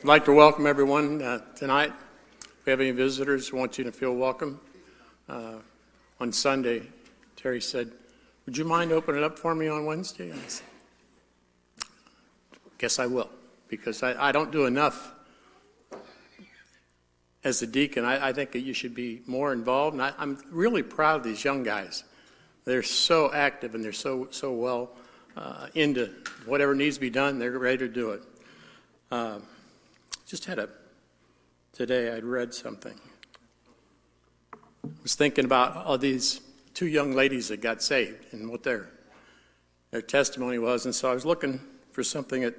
I'd like to welcome everyone uh, tonight. If we have any visitors, I want you to feel welcome. Uh, on Sunday, Terry said, Would you mind opening up for me on Wednesday? I said, Guess I will, because I, I don't do enough as a deacon. I, I think that you should be more involved, and I, I'm really proud of these young guys. They're so active and they're so, so well uh, into whatever needs to be done, they're ready to do it. Just had a, today I'd read something. I was thinking about all these two young ladies that got saved and what their, their testimony was. And so I was looking for something that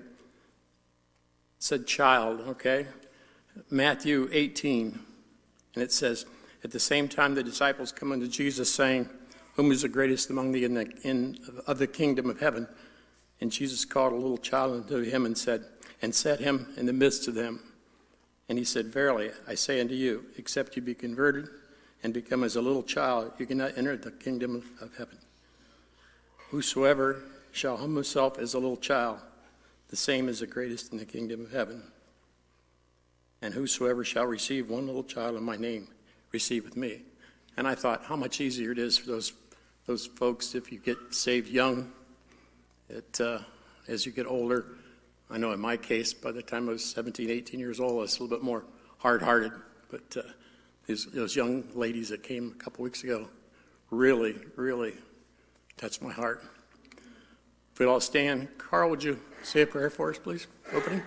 said child, okay? Matthew 18. And it says, At the same time, the disciples come unto Jesus, saying, Whom is the greatest among the in, the in of the kingdom of heaven? And Jesus called a little child unto him and said, and set him in the midst of them. And he said, Verily, I say unto you, except you be converted and become as a little child, you cannot enter the kingdom of heaven. Whosoever shall humble himself as a little child, the same is the greatest in the kingdom of heaven. And whosoever shall receive one little child in my name, receiveth me. And I thought how much easier it is for those those folks if you get saved young. It, uh, as you get older, I know in my case, by the time I was 17, 18 years old, I was a little bit more hard-hearted. But uh, these, those young ladies that came a couple weeks ago really, really touched my heart. If we'd all stand, Carl, would you say a prayer for us, please? Opening.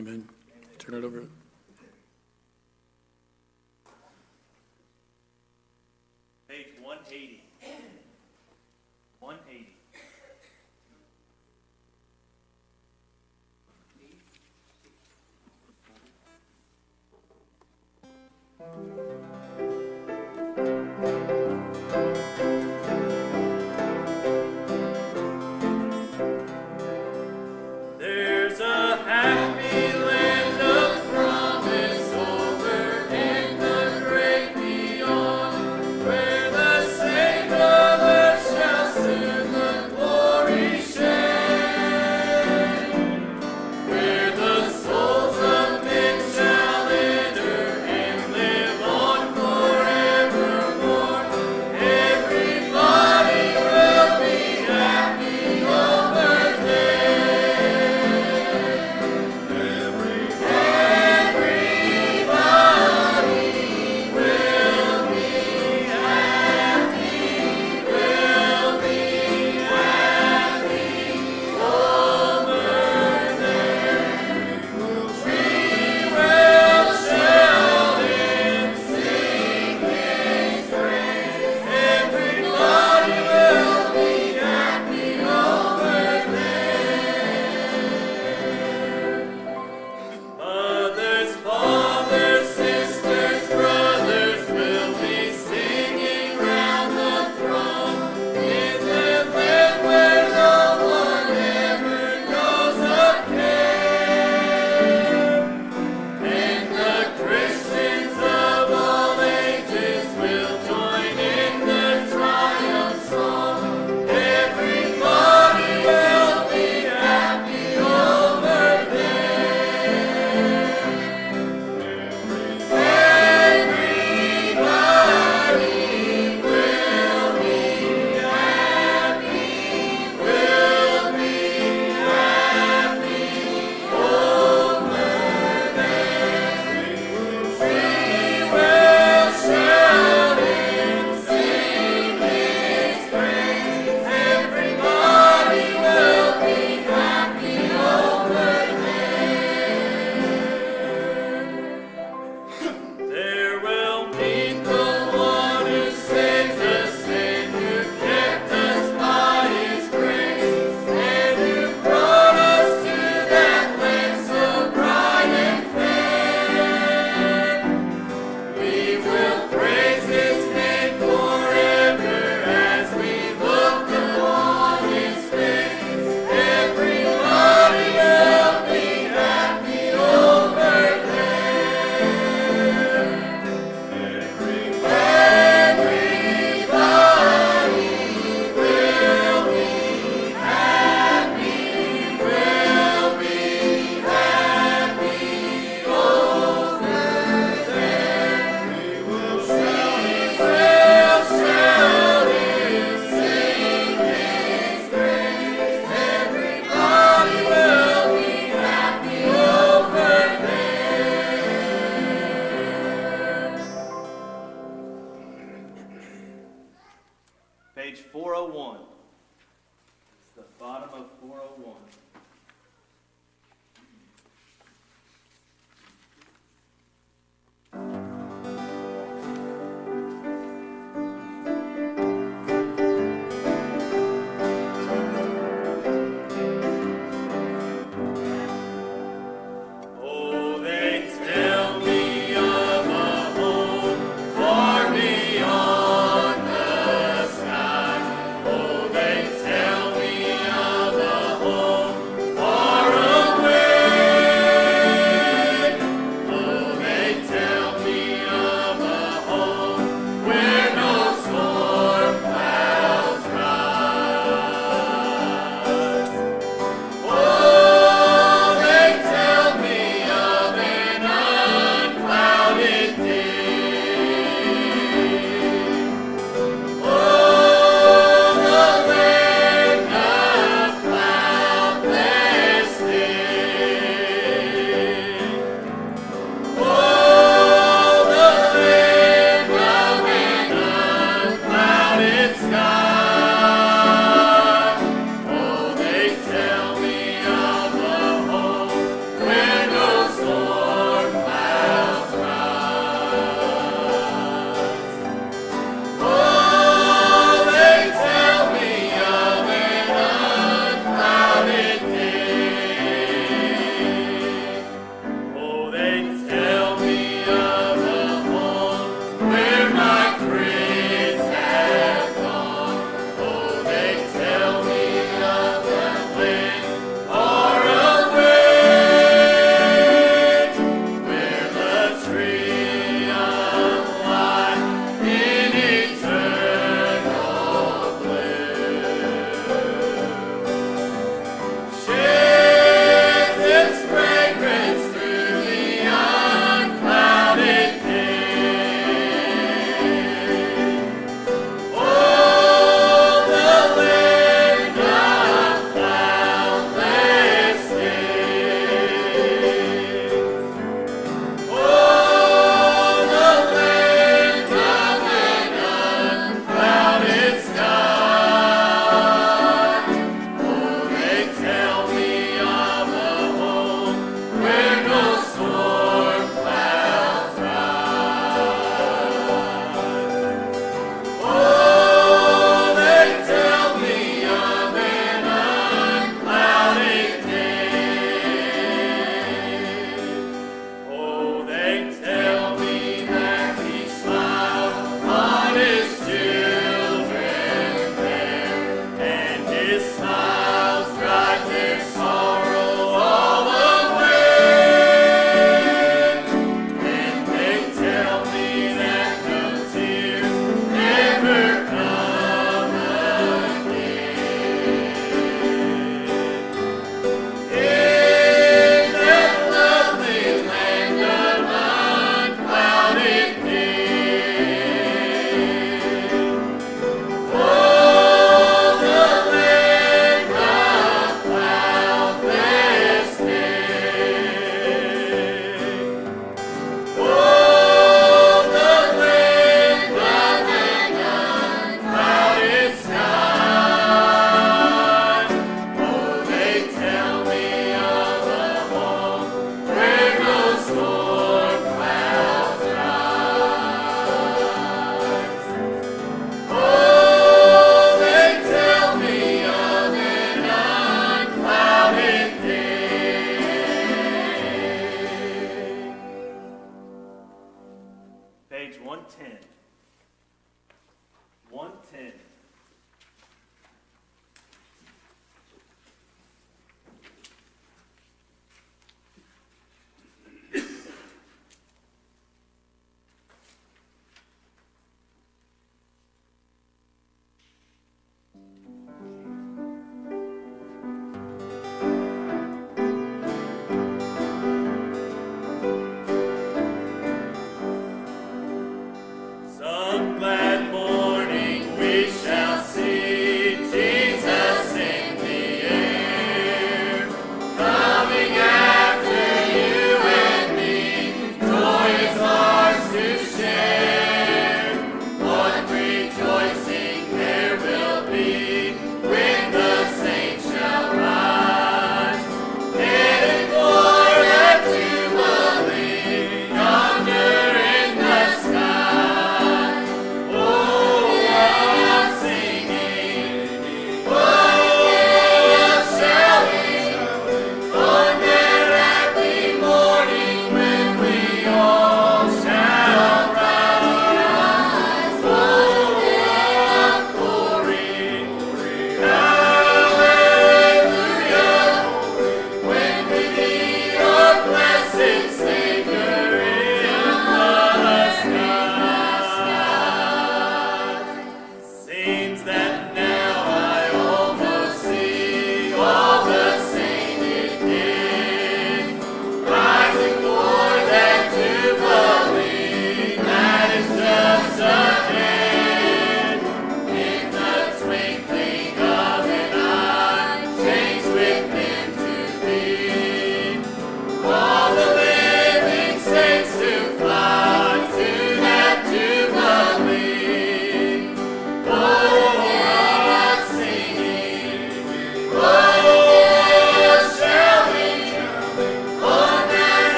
Amen. Turn it over.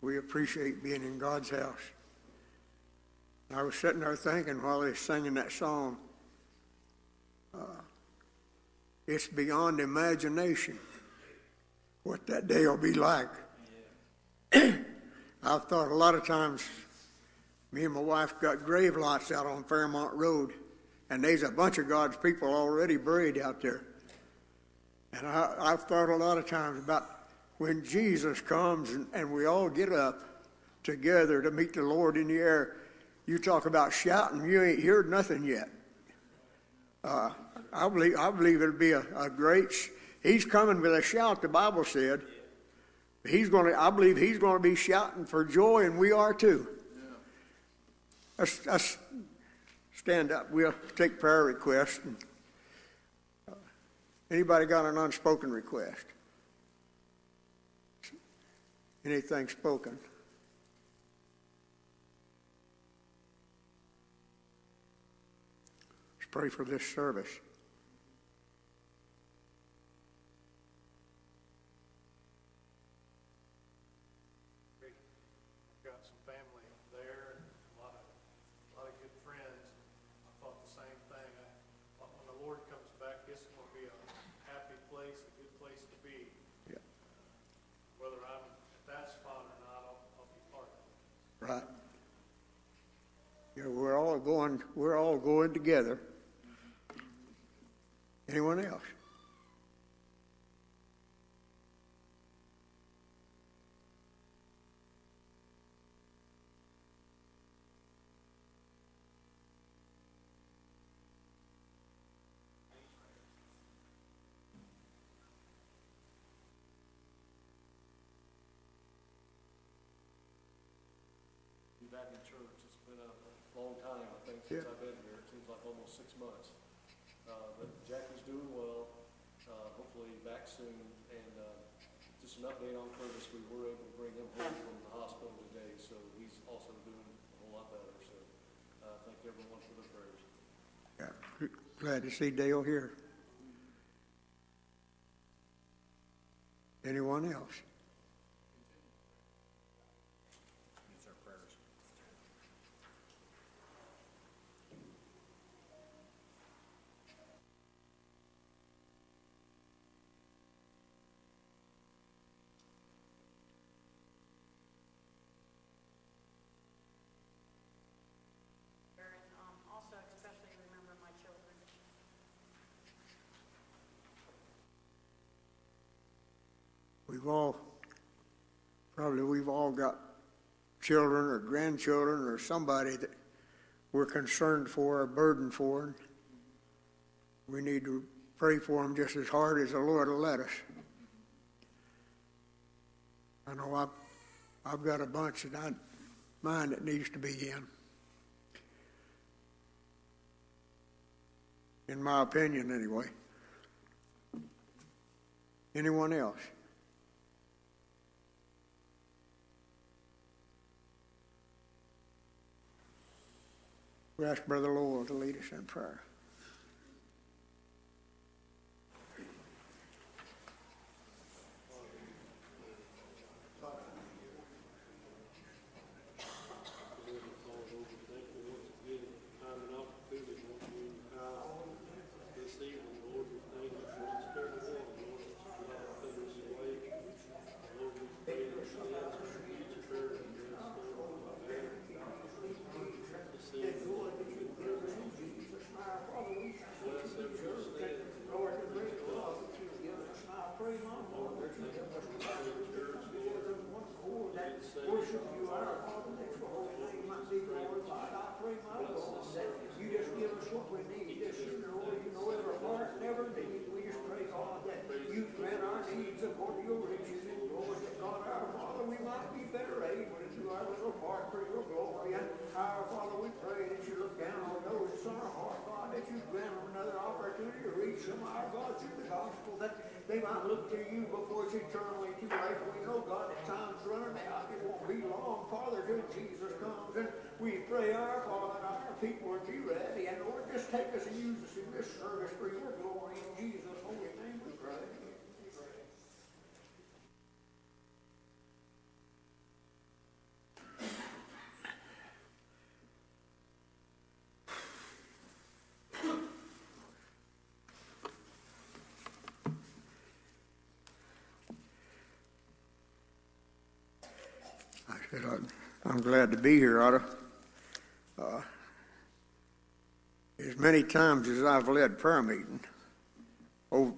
We appreciate being in God's house. I was sitting there thinking while they were singing that song, uh, it's beyond imagination what that day will be like. I've thought a lot of times, me and my wife got grave lots out on Fairmont Road, and there's a bunch of God's people already buried out there. And I, I've thought a lot of times about when Jesus comes and, and we all get up together to meet the Lord in the air. You talk about shouting, you ain't heard nothing yet. Uh, I believe I believe it'll be a, a great. sh- He's coming with a shout. The Bible said. He's going to. I believe he's going to be shouting for joy, and we are too. Let's, let's stand up. We'll take prayer requests. Anybody got an unspoken request? Anything spoken? Let's pray for this service. I've got some family there and a lot of, a lot of good friends. I thought the same thing. I thought when the Lord comes back, this is gonna be a happy place, a good place to be. Yeah. Whether I'm at that spot or not, I'll, I'll be part of it. Right. We're all going, we're all going together. Anyone else? Back in church. It's been a long time, I think, since Yeah. I've been here. It seems like almost six months. Uh, but Jackie's doing well, uh, hopefully back soon. And, uh, just an update on Curtis, we were able to bring him home from the hospital today, so he's also doing a whole lot better. So, uh, thank everyone for their prayers. Yeah, glad to see Dale here. Anyone else? We've all, probably we've all got children or grandchildren or somebody that we're concerned for or burdened for. We need to pray for them just as hard as the Lord will let us. I know I've, I've got a bunch that I, mine that needs to be in. In my opinion, anyway. Anyone else? We ask Brother Lowell to lead us in prayer. time and opportunity, Lord, to be in your house this evening, Lord, we thank you for the spirit of love, Lord, that's not put us away. Lord, we pray that you bless each prayer in this, Lord, this evening, Lord, we pray that you bless every stand. Lord, we thank you for the church, Lord, we can You just give us what we need. This is, Lord, you know every heart and every need. We just pray, God, that you grant our needs according to your riches and glory. That God, our Father, we might be better able to into our little heart for your glory. And our Father, we pray that you look down on those that's on our heart, God, that you grant them another opportunity to reach them, our God, through the gospel, that they might look to you before it's eternally too late. We know, God, time's. It won't be long, Father, till Jesus comes. And we pray, our Father, and our people be ready. And Lord, just take us and use us in this service for your glory. In Jesus' holy name we pray. I said, "I'm- I'm glad to be here, Otto. Uh, As many times as I've led prayer meeting, oh,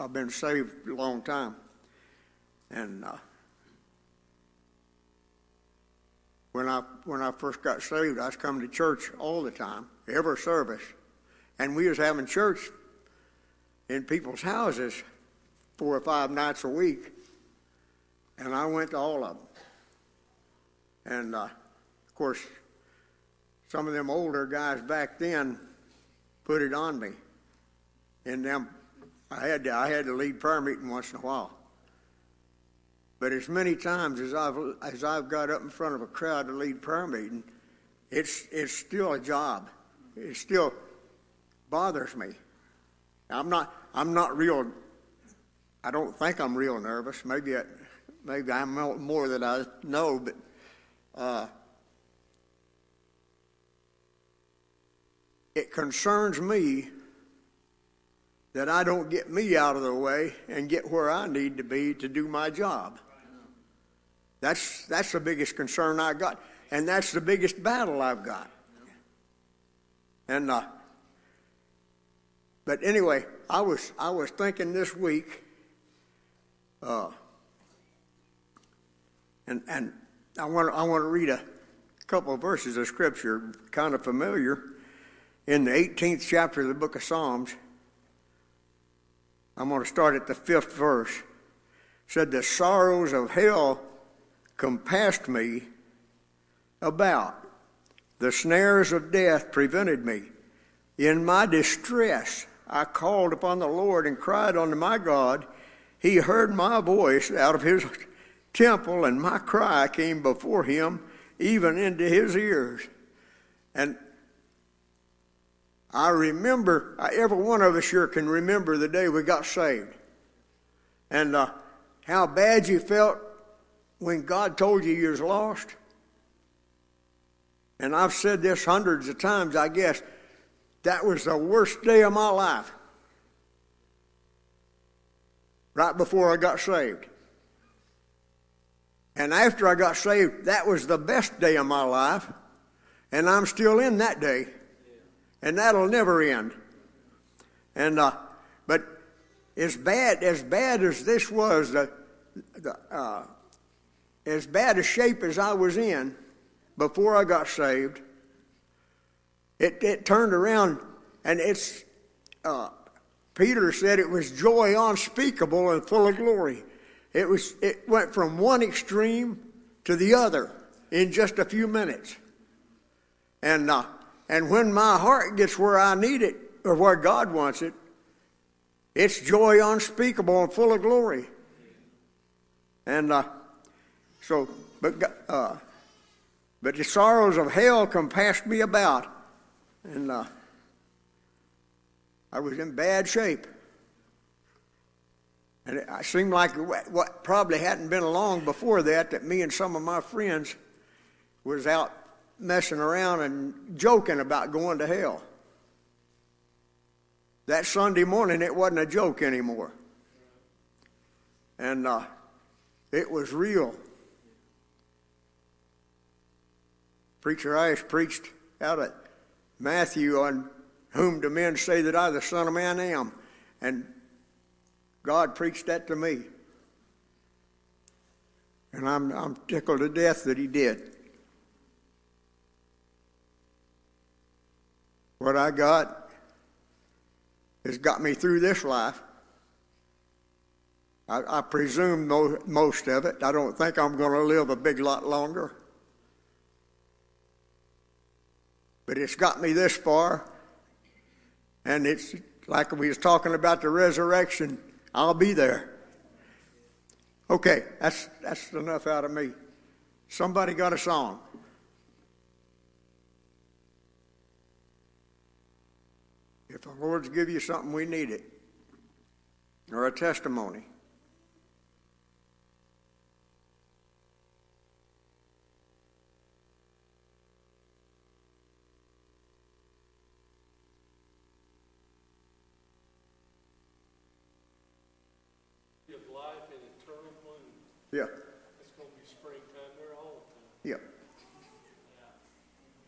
I've been saved a long time. And uh, when I when I first got saved, I was coming to church all the time, every service, and we was having church in people's houses four or five nights a week, and I went to all of them. And uh, of course, some of them older guys back then put it on me. And them, I had to, I had to lead prayer meeting once in a while. But as many times as I've as I've got up in front of a crowd to lead prayer meeting, it's it's still a job. It still bothers me. I'm not I'm not real. I don't think I'm real nervous. Maybe I, maybe I'm more than I know, but. Uh, it concerns me that I don't get me out of the way and get where I need to be to do my job. That's, that's the biggest concern I got, and that's the biggest battle I've got. And, uh, but anyway, I was, I was thinking this week, uh, and, and I want, I want to read a couple of verses of scripture, kind of familiar in the 18th chapter of the book of Psalms. I'm going to start at the fifth verse. It said, The sorrows of hell compassed me about, the snares of death prevented me. In my distress, I called upon the Lord and cried unto my God. He heard my voice out of his temple, and my cry came before him, even into his ears. And I remember, every one of us here can remember the day we got saved. And uh, how bad you felt when God told you you was lost. And I've said this hundreds of times, I guess. That was the worst day of my life. Right before I got saved. And after I got saved, that was the best day of my life. And I'm still in that day and that'll never end. And uh, but as bad as bad as this was, the, the uh, as bad a shape as I was in before I got saved, it it turned around, and it's. Uh, Peter said it was joy unspeakable and full of glory. It was. It went from one extreme to the other in just a few minutes, and. Uh, and when my heart gets where I need it, or where God wants it, it's joy unspeakable and full of glory. And uh, so, but, uh, but the sorrows of hell compassed me about, and uh, I was in bad shape. And it, seemed like what probably hadn't been long before that that me and some of my friends was out messing around and joking about going to hell. That Sunday morning, it wasn't a joke anymore. And uh, it was real. Preacher Ice preached out of Matthew on whom do men say that I, the Son of Man, am. And God preached that to me. And I'm, I'm tickled to death that He did. What I got has got me through this life. I, I presume mo- most of it. I don't think I'm going to live a big lot longer. But it's got me this far, and it's like we was talking about the resurrection. I'll be there. Okay, that's that's enough out of me. Somebody got a song. If the Lord's give you something, we need it. Or a testimony. Yeah, It's gonna be springtime there all the time. yeah.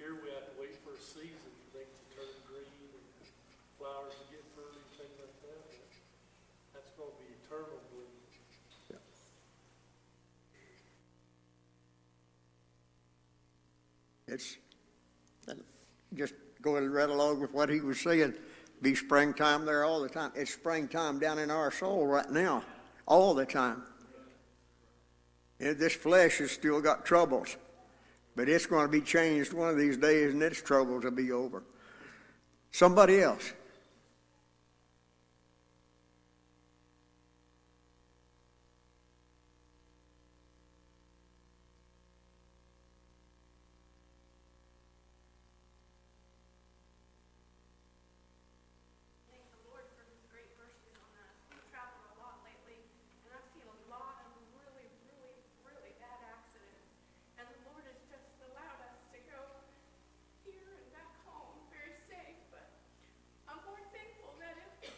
Here we have to wait for a season for things to turn green and flowers to get pretty, things like that. That's gonna be eternal bloom. It's just going right along with what he was saying. Be springtime there all the time. It's springtime down in our soul right now, all the time. This flesh has still got troubles, but it's going to be changed one of these days, and its troubles will be over. Somebody else. Thank the Lord for his great mercies on us. We've traveled a lot lately, and I've seen a lot of really, really, really bad accidents. And the Lord has just allowed us to go here and back home very safe, but I'm more thankful that if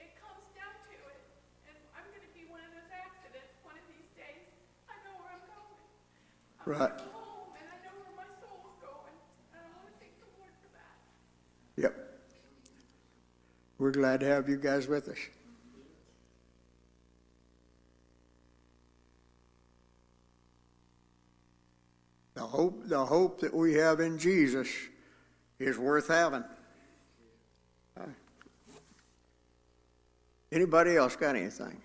it comes down to it, and I'm gonna be one of those accidents one of these days, I know where I'm going. I'm Right. going home, and I know where my soul's going, and I wanna thank the Lord for that. Yep. We're glad to have you guys with us. The hope, the hope that we have in Jesus is worth having. Anybody else got anything?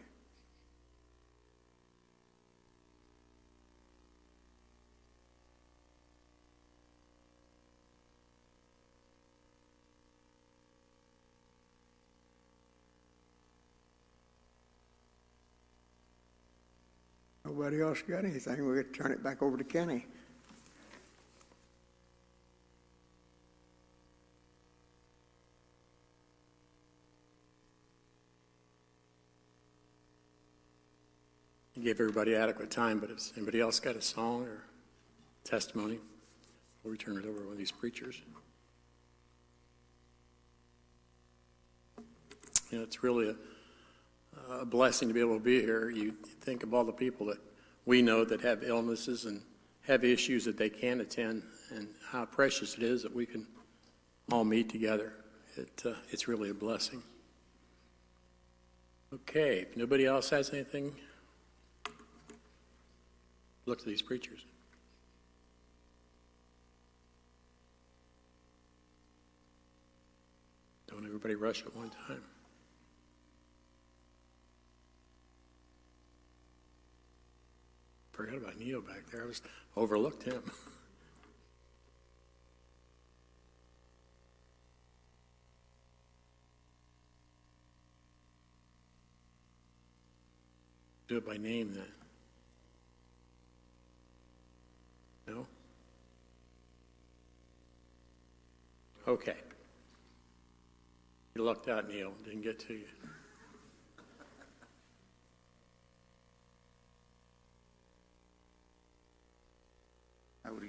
Else got anything? We'll turn it back over to Kenny. You gave everybody adequate time, but has anybody else got a song or testimony? We'll return it over to one of these preachers. You know, it's really a, a blessing to be able to be here. You think of all the people that we know that have illnesses and have issues that they can't attend, and how precious it is that we can all meet together. It, uh, it's really a blessing. Okay, if nobody else has anything, look to these preachers. Don't everybody rush at one time. Forgot about Neil back there. I was overlooked him. Do it by name then. No? Okay. You lucked out, Neil. Didn't get to you.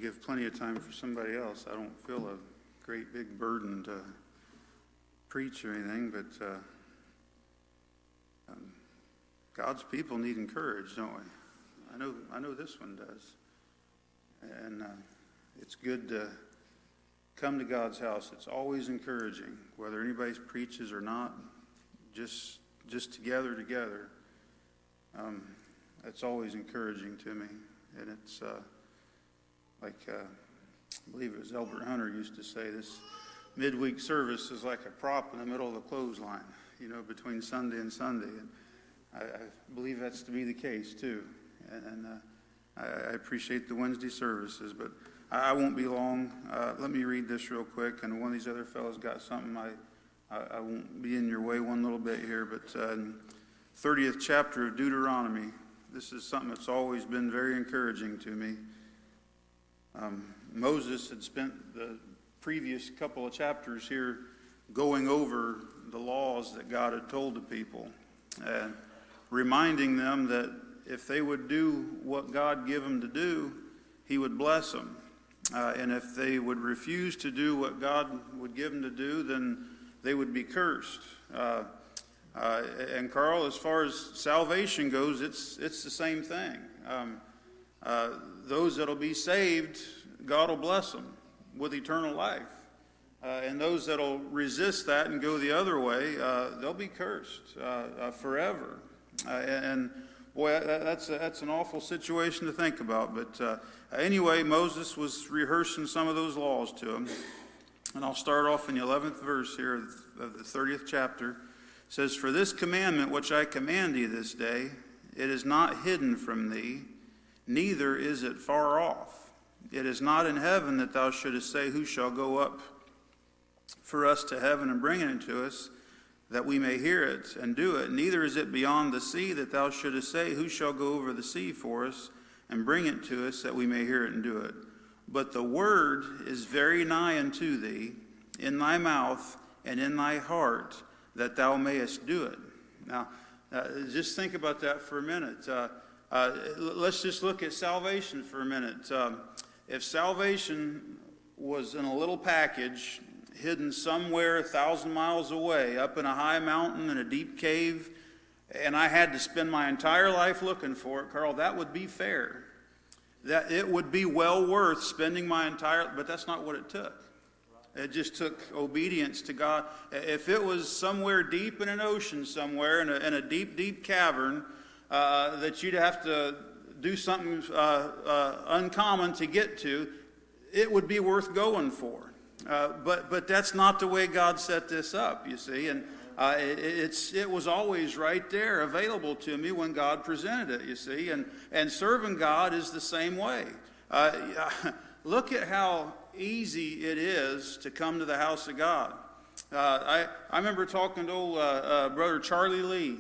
Give plenty of time for somebody else. I don't feel a great big burden to preach or anything, but uh, um, God's people need encouraged, don't we? I know, I know this one does. And uh, it's good to come to God's house. It's always encouraging, whether anybody preaches or not. Just, just together, together. Um, that's always encouraging to me, and it's. Uh, like uh, I believe it was Albert Hunter used to say, this midweek service is like a prop in the middle of the clothesline, you know, between Sunday and Sunday. And I, I believe that's to be the case too. And, and uh, I, I appreciate the Wednesday services, but I, I won't be long. Uh, let me read this real quick, and one of these other fellows got something. I, I, won't be in your way one little bit here, but uh, 30th chapter of Deuteronomy. This is something that's always been very encouraging to me. Um, Moses had spent the previous couple of chapters here going over the laws that God had told the people and reminding them that if they would do what God gave them to do, He would bless them. Uh, and if they would refuse to do what God would give them to do, then they would be cursed. Uh, uh, and Carl, as far as salvation goes, it's, it's the same thing. Um, uh, those that'll be saved, God will bless them with eternal life. Uh, and those that'll resist that and go the other way, uh, they'll be cursed uh, uh forever. Uh, and boy, that's, a, that's an awful situation to think about. But anyway, Moses was rehearsing some of those laws to him. And I'll start off in the 11th verse here of the 30th chapter. It says, For this commandment which I command thee this day, it is not hidden from thee, neither is it far off. It is not in heaven that thou shouldest say, Who shall go up for us to heaven and bring it unto us, that we may hear it and do it. Neither is it beyond the sea that thou shouldest say, Who shall go over the sea for us and bring it to us, that we may hear it and do it? But the word is very nigh unto thee, in thy mouth and in thy heart, that thou mayest do it. Now, uh, just think about that for a minute. Uh, uh, let's just look at salvation for a minute. Um, if salvation was in a little package hidden somewhere a thousand miles away, up in a high mountain in a deep cave, and I had to spend my entire life looking for it, Carl, that would be fair. That it would be well worth spending my entire, but that's not what it took. It just took obedience to God. If it was somewhere deep in an ocean, somewhere in a, in a deep, deep cavern, uh, that you'd have to do something uh, uh, uncommon to get to, it would be worth going for. Uh, but, but that's not the way God set this up, you see. And uh, it, it's, it was always right there available to me when God presented it, you see. And, and serving God is the same way. Uh, look at how easy it is to come to the house of God. Uh, I, I remember talking to old uh, brother Charlie Lee.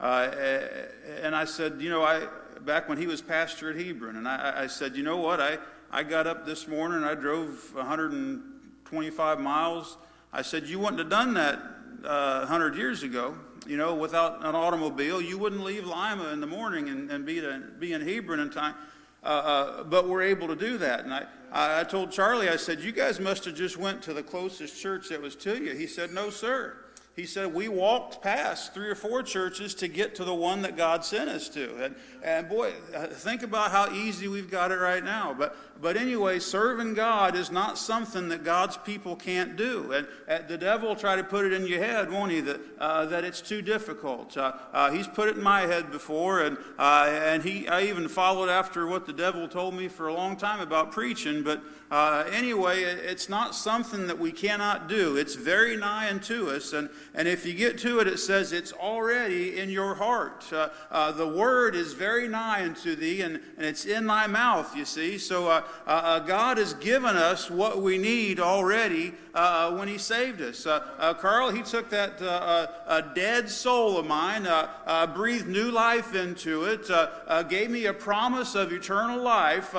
And I said, you know, I, back when he was pastor at Hebron, and I, I said, you know what, I, I got up this morning, and I drove 125 miles. I said, You wouldn't have done that uh, 100 years ago. You know, without an automobile, you wouldn't leave Lima in the morning and, and be, to, be in Hebron in time. Uh, uh, but we're able to do that. And I, I told Charlie, I said, You guys must have just went to the closest church that was to you. He said, No, sir. He said, We walked past three or four churches to get to the one that God sent us to. And, and boy, think about how easy we've got it right now. But, but anyway, serving God is not something that God's people can't do. And, and the devil will try to put it in your head, won't he, that, uh, that it's too difficult. Uh, uh, he's put it in my head before, and, uh, and he, I even followed after what the devil told me for a long time about preaching. But uh, anyway, it's not something that we cannot do. It's very nigh unto us. And, and if you get to it, it says it's already in your heart. Uh, uh, the word is very nigh unto thee, and, and it's in thy mouth, you see. So uh, uh, uh, God has given us what we need already when he saved us. Carl, he took that dead soul of mine, breathed new life into it, gave me a promise of eternal life,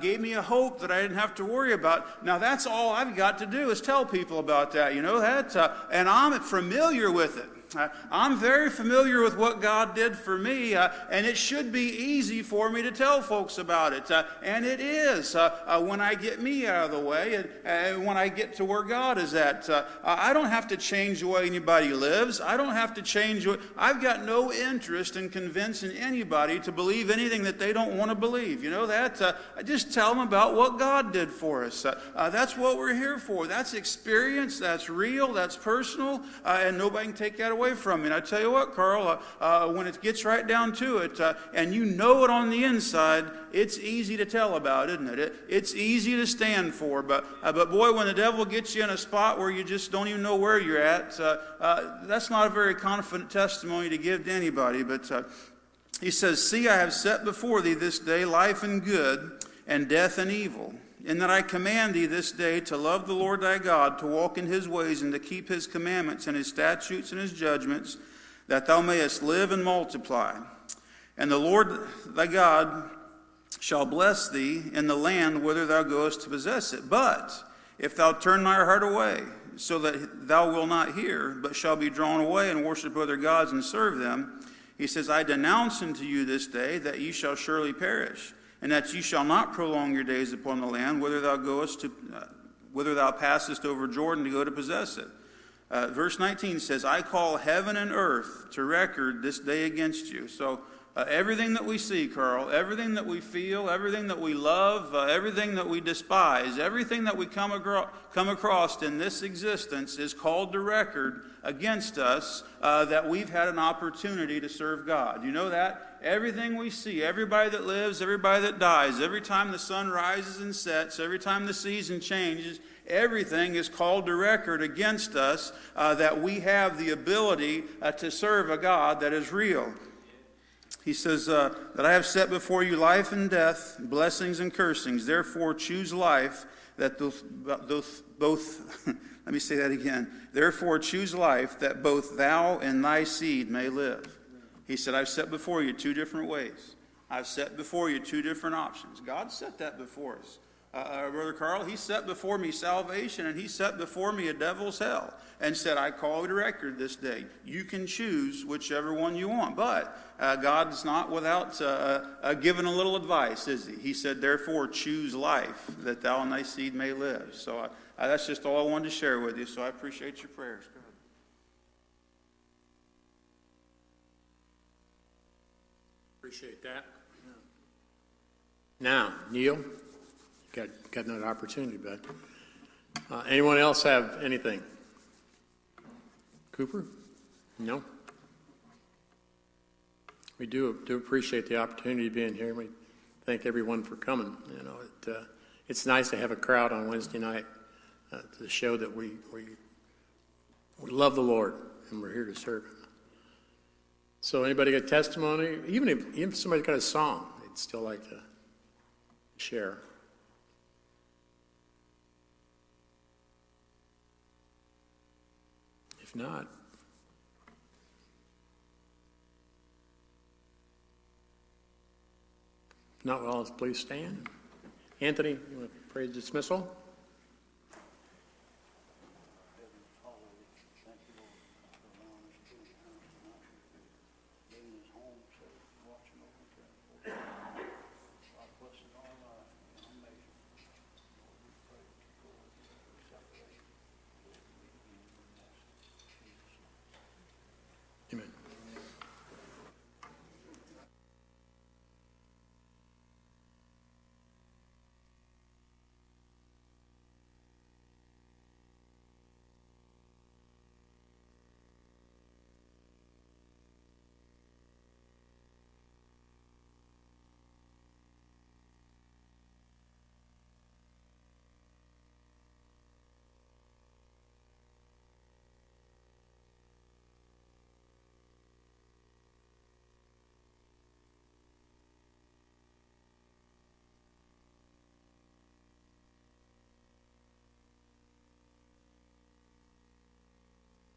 gave me a hope that I didn't have to worry about. Now, that's all I've got to do is tell people about that. You know that? Uh, and I'm familiar with it. Uh, I'm very familiar with what God did for me, uh, and it should be easy for me to tell folks about it. Uh, and it is uh, uh, when I get me out of the way and, and when I get to where God is at. Uh, I don't have to change the way anybody lives. I don't have to change. I've got no interest in convincing anybody to believe anything that they don't want to believe. You know that? I just tell them about what God did for us. that's what we're here for. That's experience. That's real. That's personal. and nobody can take that away away from me. And I tell you what, Carl, uh, uh, when it gets right down to it, uh, and you know it on the inside, it's easy to tell about, isn't it? it it's easy to stand for. But, uh, but boy, when the devil gets you in a spot where you just don't even know where you're at, uh, uh, that's not a very confident testimony to give to anybody. But he says, See, I have set before thee this day life and good, and death and evil in that I command thee this day to love the Lord thy God, to walk in his ways, and to keep his commandments and his statutes and his judgments, that thou mayest live and multiply. And the Lord thy God shall bless thee in the land whither thou goest to possess it. But if thou turn thy heart away, so that thou wilt not hear, but shall be drawn away and worship other gods and serve them, he says, I denounce unto you this day that ye shall surely perish and that ye shall not prolong your days upon the land, whither thou goest to, uh, whither thou passest over Jordan to go to possess it. Uh, verse 19 says, I call heaven and earth to record this day against you. So uh, everything that we see, Carl, everything that we feel, everything that we love, uh, everything that we despise, everything that we come, agro- come across in this existence is called to record against us uh, that we've had an opportunity to serve God. You know that? Everything we see, everybody that lives, everybody that dies, every time the sun rises and sets, every time the season changes, everything is called to record against us uh, that we have the ability uh, to serve a God that is real. He says, uh, That I have set before you life and death, blessings and cursings. Therefore, choose life that those, those, both, let me say that again. Therefore, choose life that both thou and thy seed may live. He said, I've set before you two different ways. I've set before you two different options. God set that before us. Uh, uh, Brother Carl, he set before me salvation and he set before me a devil's hell and said, I call to record this day. You can choose whichever one you want. But uh, God's not without uh, uh, uh, giving a little advice, is he? He said, Therefore, choose life that thou and thy seed may live. So that's just all I wanted to share with you. So I appreciate your prayers. Appreciate that. Now, Neil, got, got another opportunity, bud. Uh, anyone else have anything? Cooper? No? We do, do appreciate the opportunity of being here. We thank everyone for coming. You know, it, uh, it's nice to have a crowd on Wednesday night uh, to show that we, we, we love the Lord and we're here to serve Him. So, anybody got testimony? Even if, even if somebody's got a song, they'd still like to share. If not, if not, well, please stand. Anthony, you want to pray dismissal?